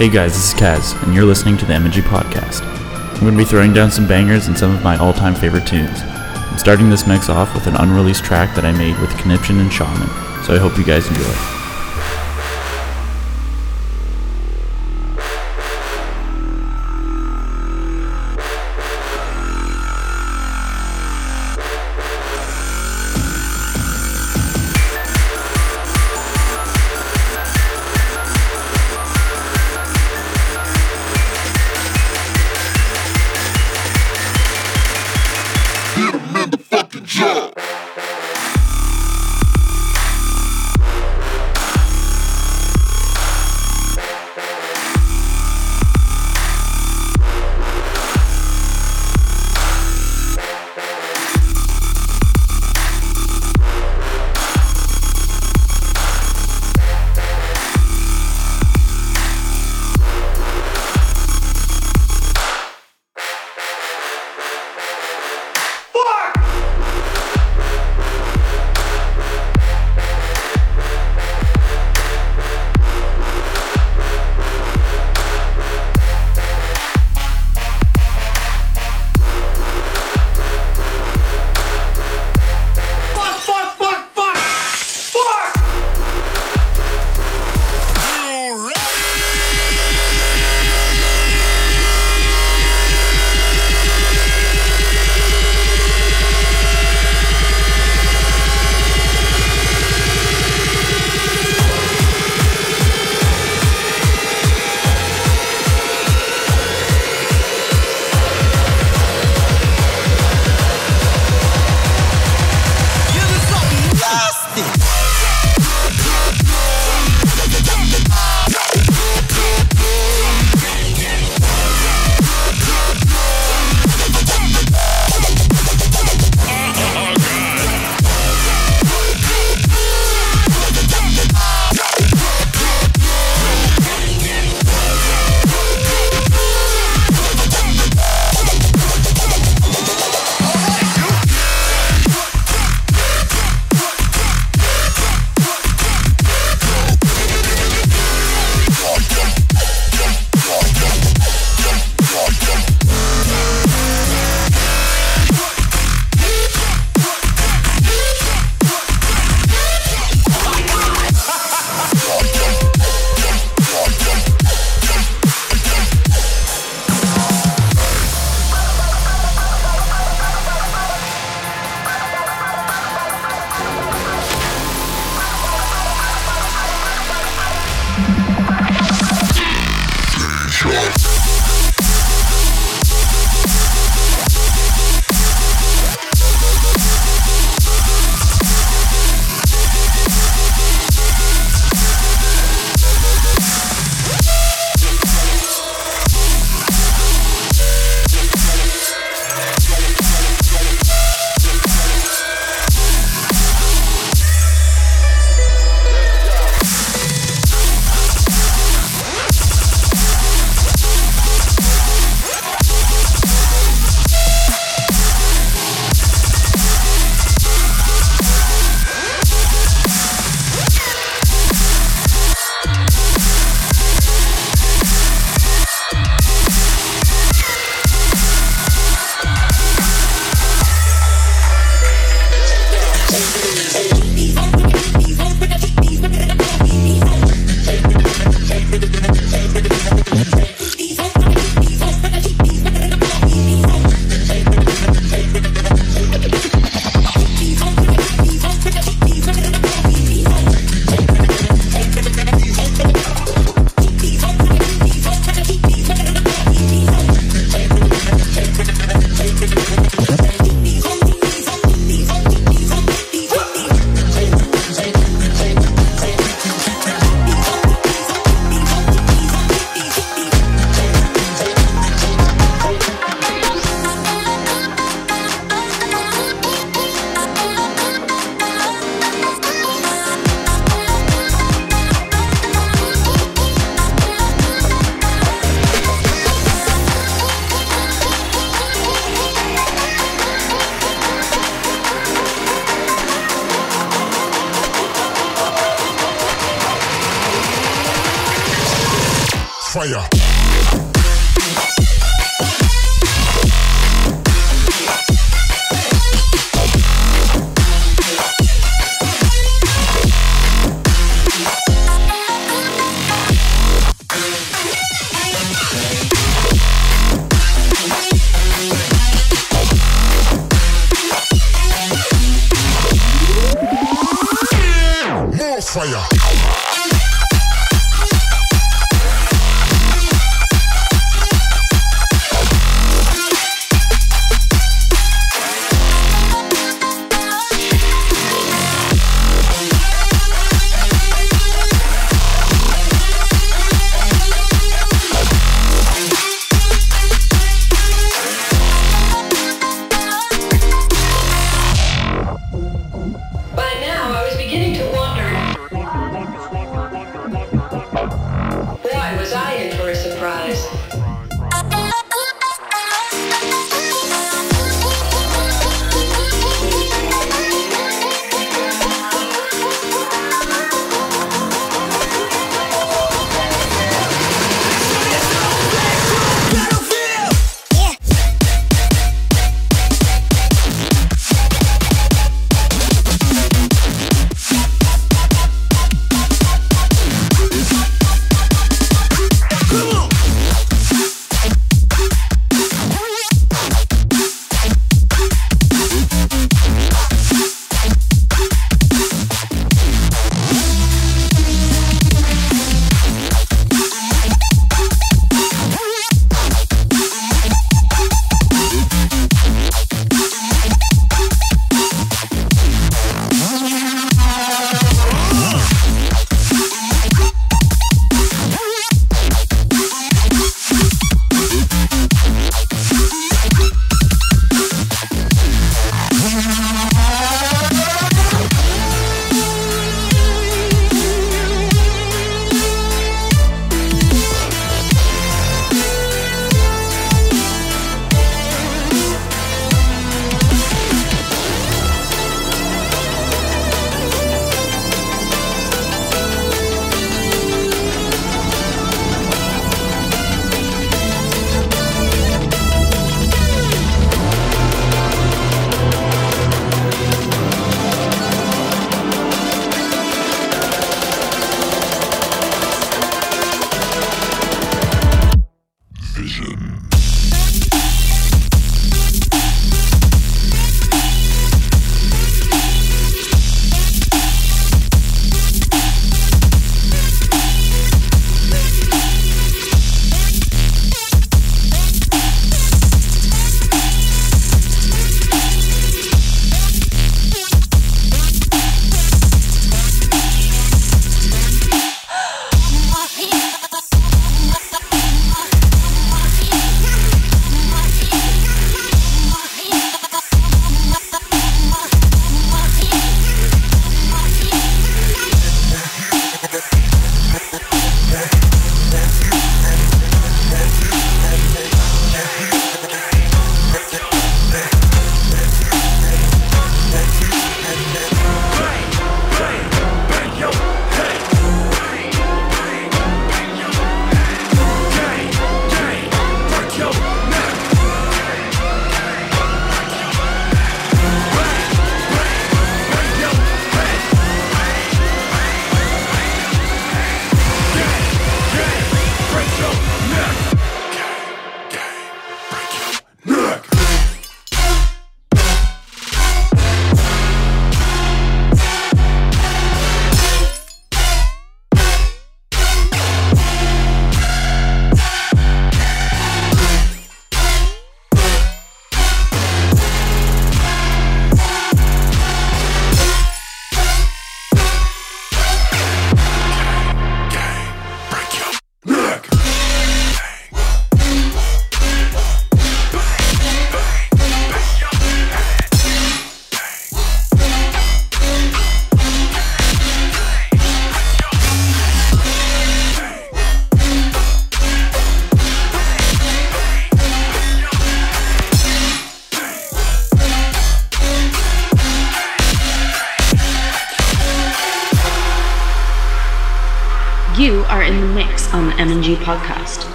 Hey guys, this is Kaz, and you're listening to the MG Podcast. I'm going to be throwing down some bangers and some of my all time favorite tunes. I'm starting this mix off with an unreleased track that I made with Conniption and Shaman, so I hope you guys enjoy.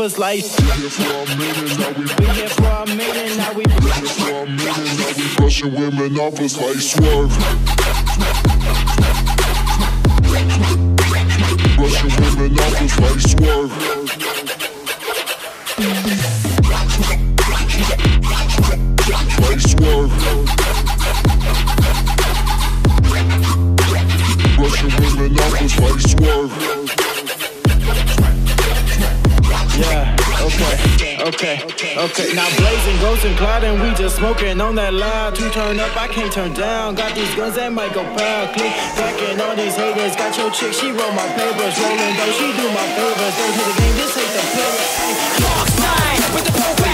Off like swerve. Russian women off us like swerve. Like swerve. Russian women off us like swerve. Yeah, okay, okay. Okay. Now blazing, ghost and clouding, we just smoking on that loud. To turn up, I can't turn down. Got these guns that might go pow. Click, backing all these haters. Got your chick, she roll my papers. Rolling though, she do my favors. Don't hit the game, this ain't the. Lost nine with the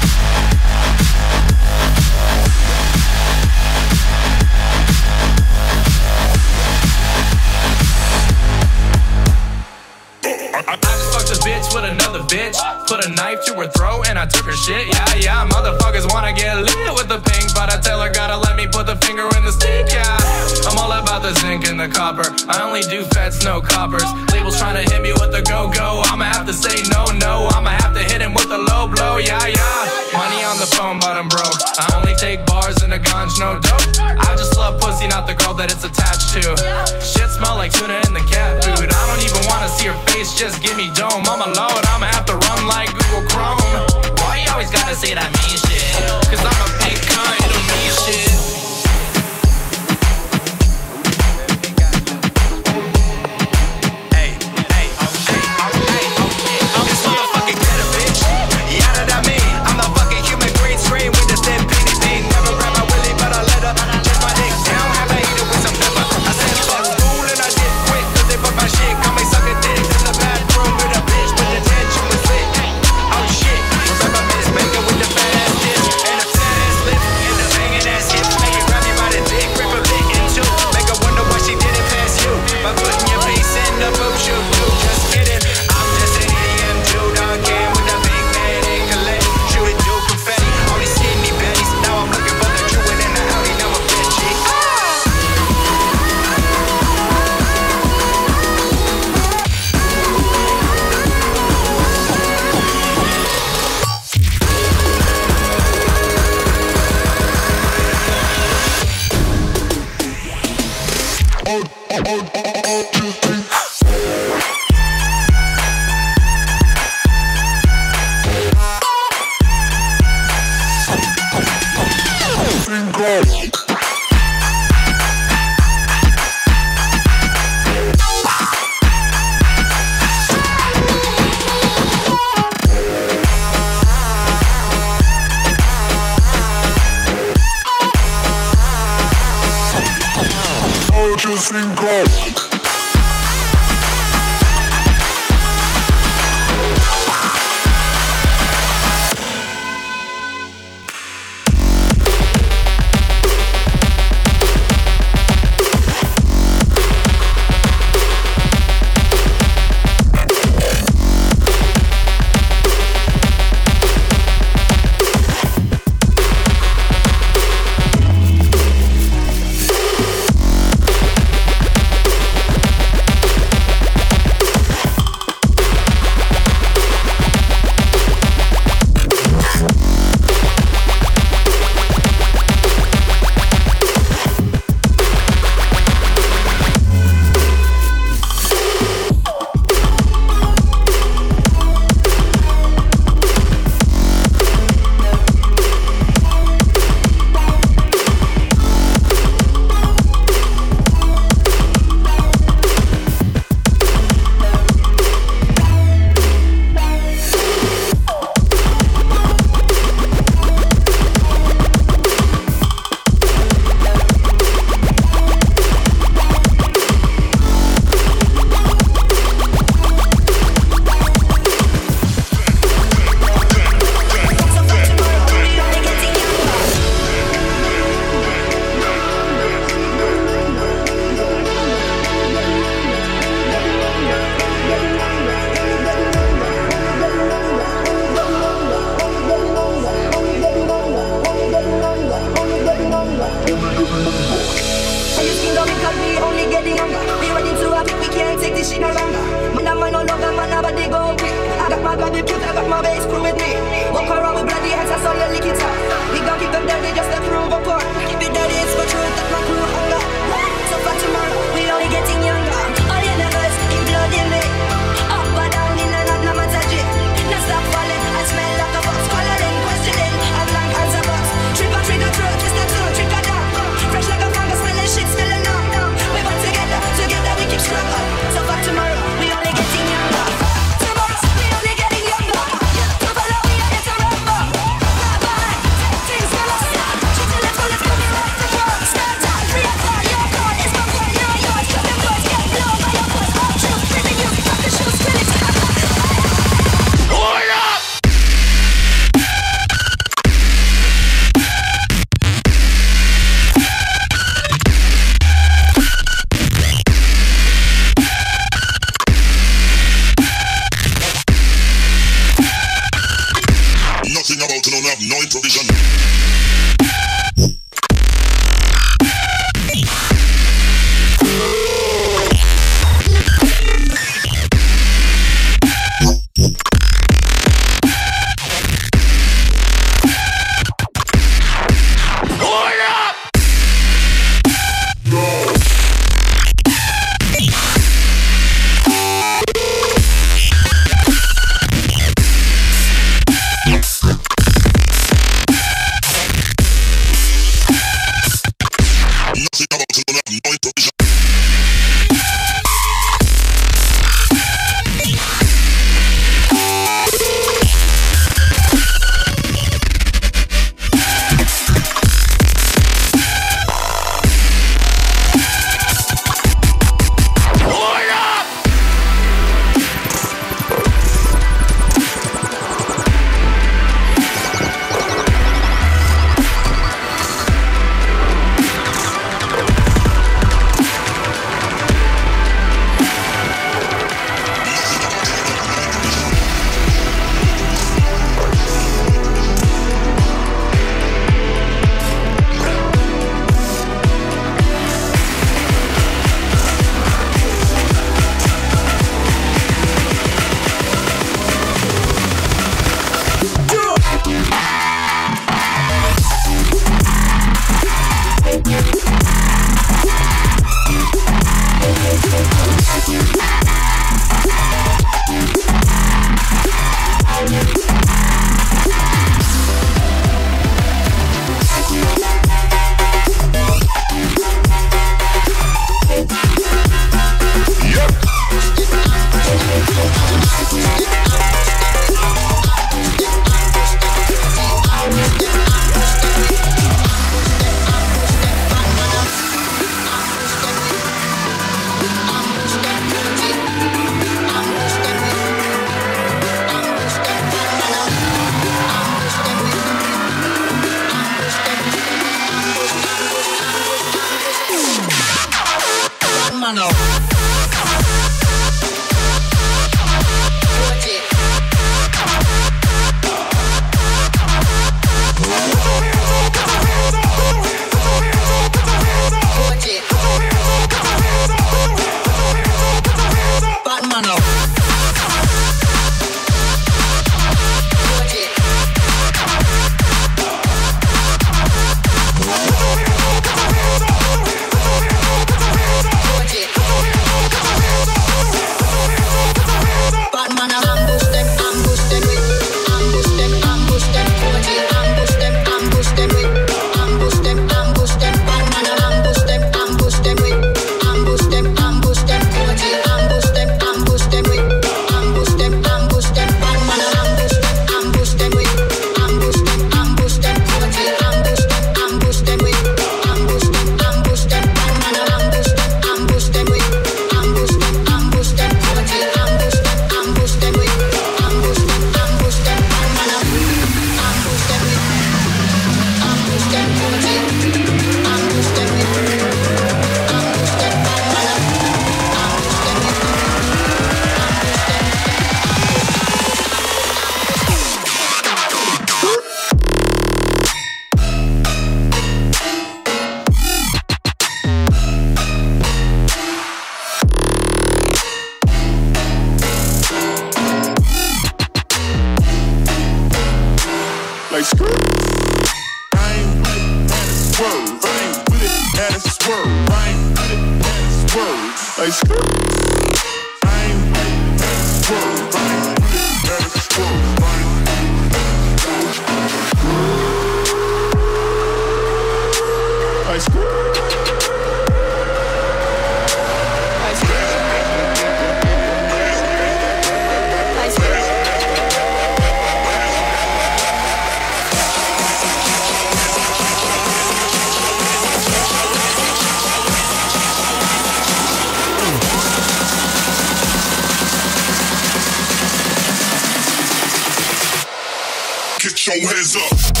your hands up.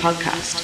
Podcast.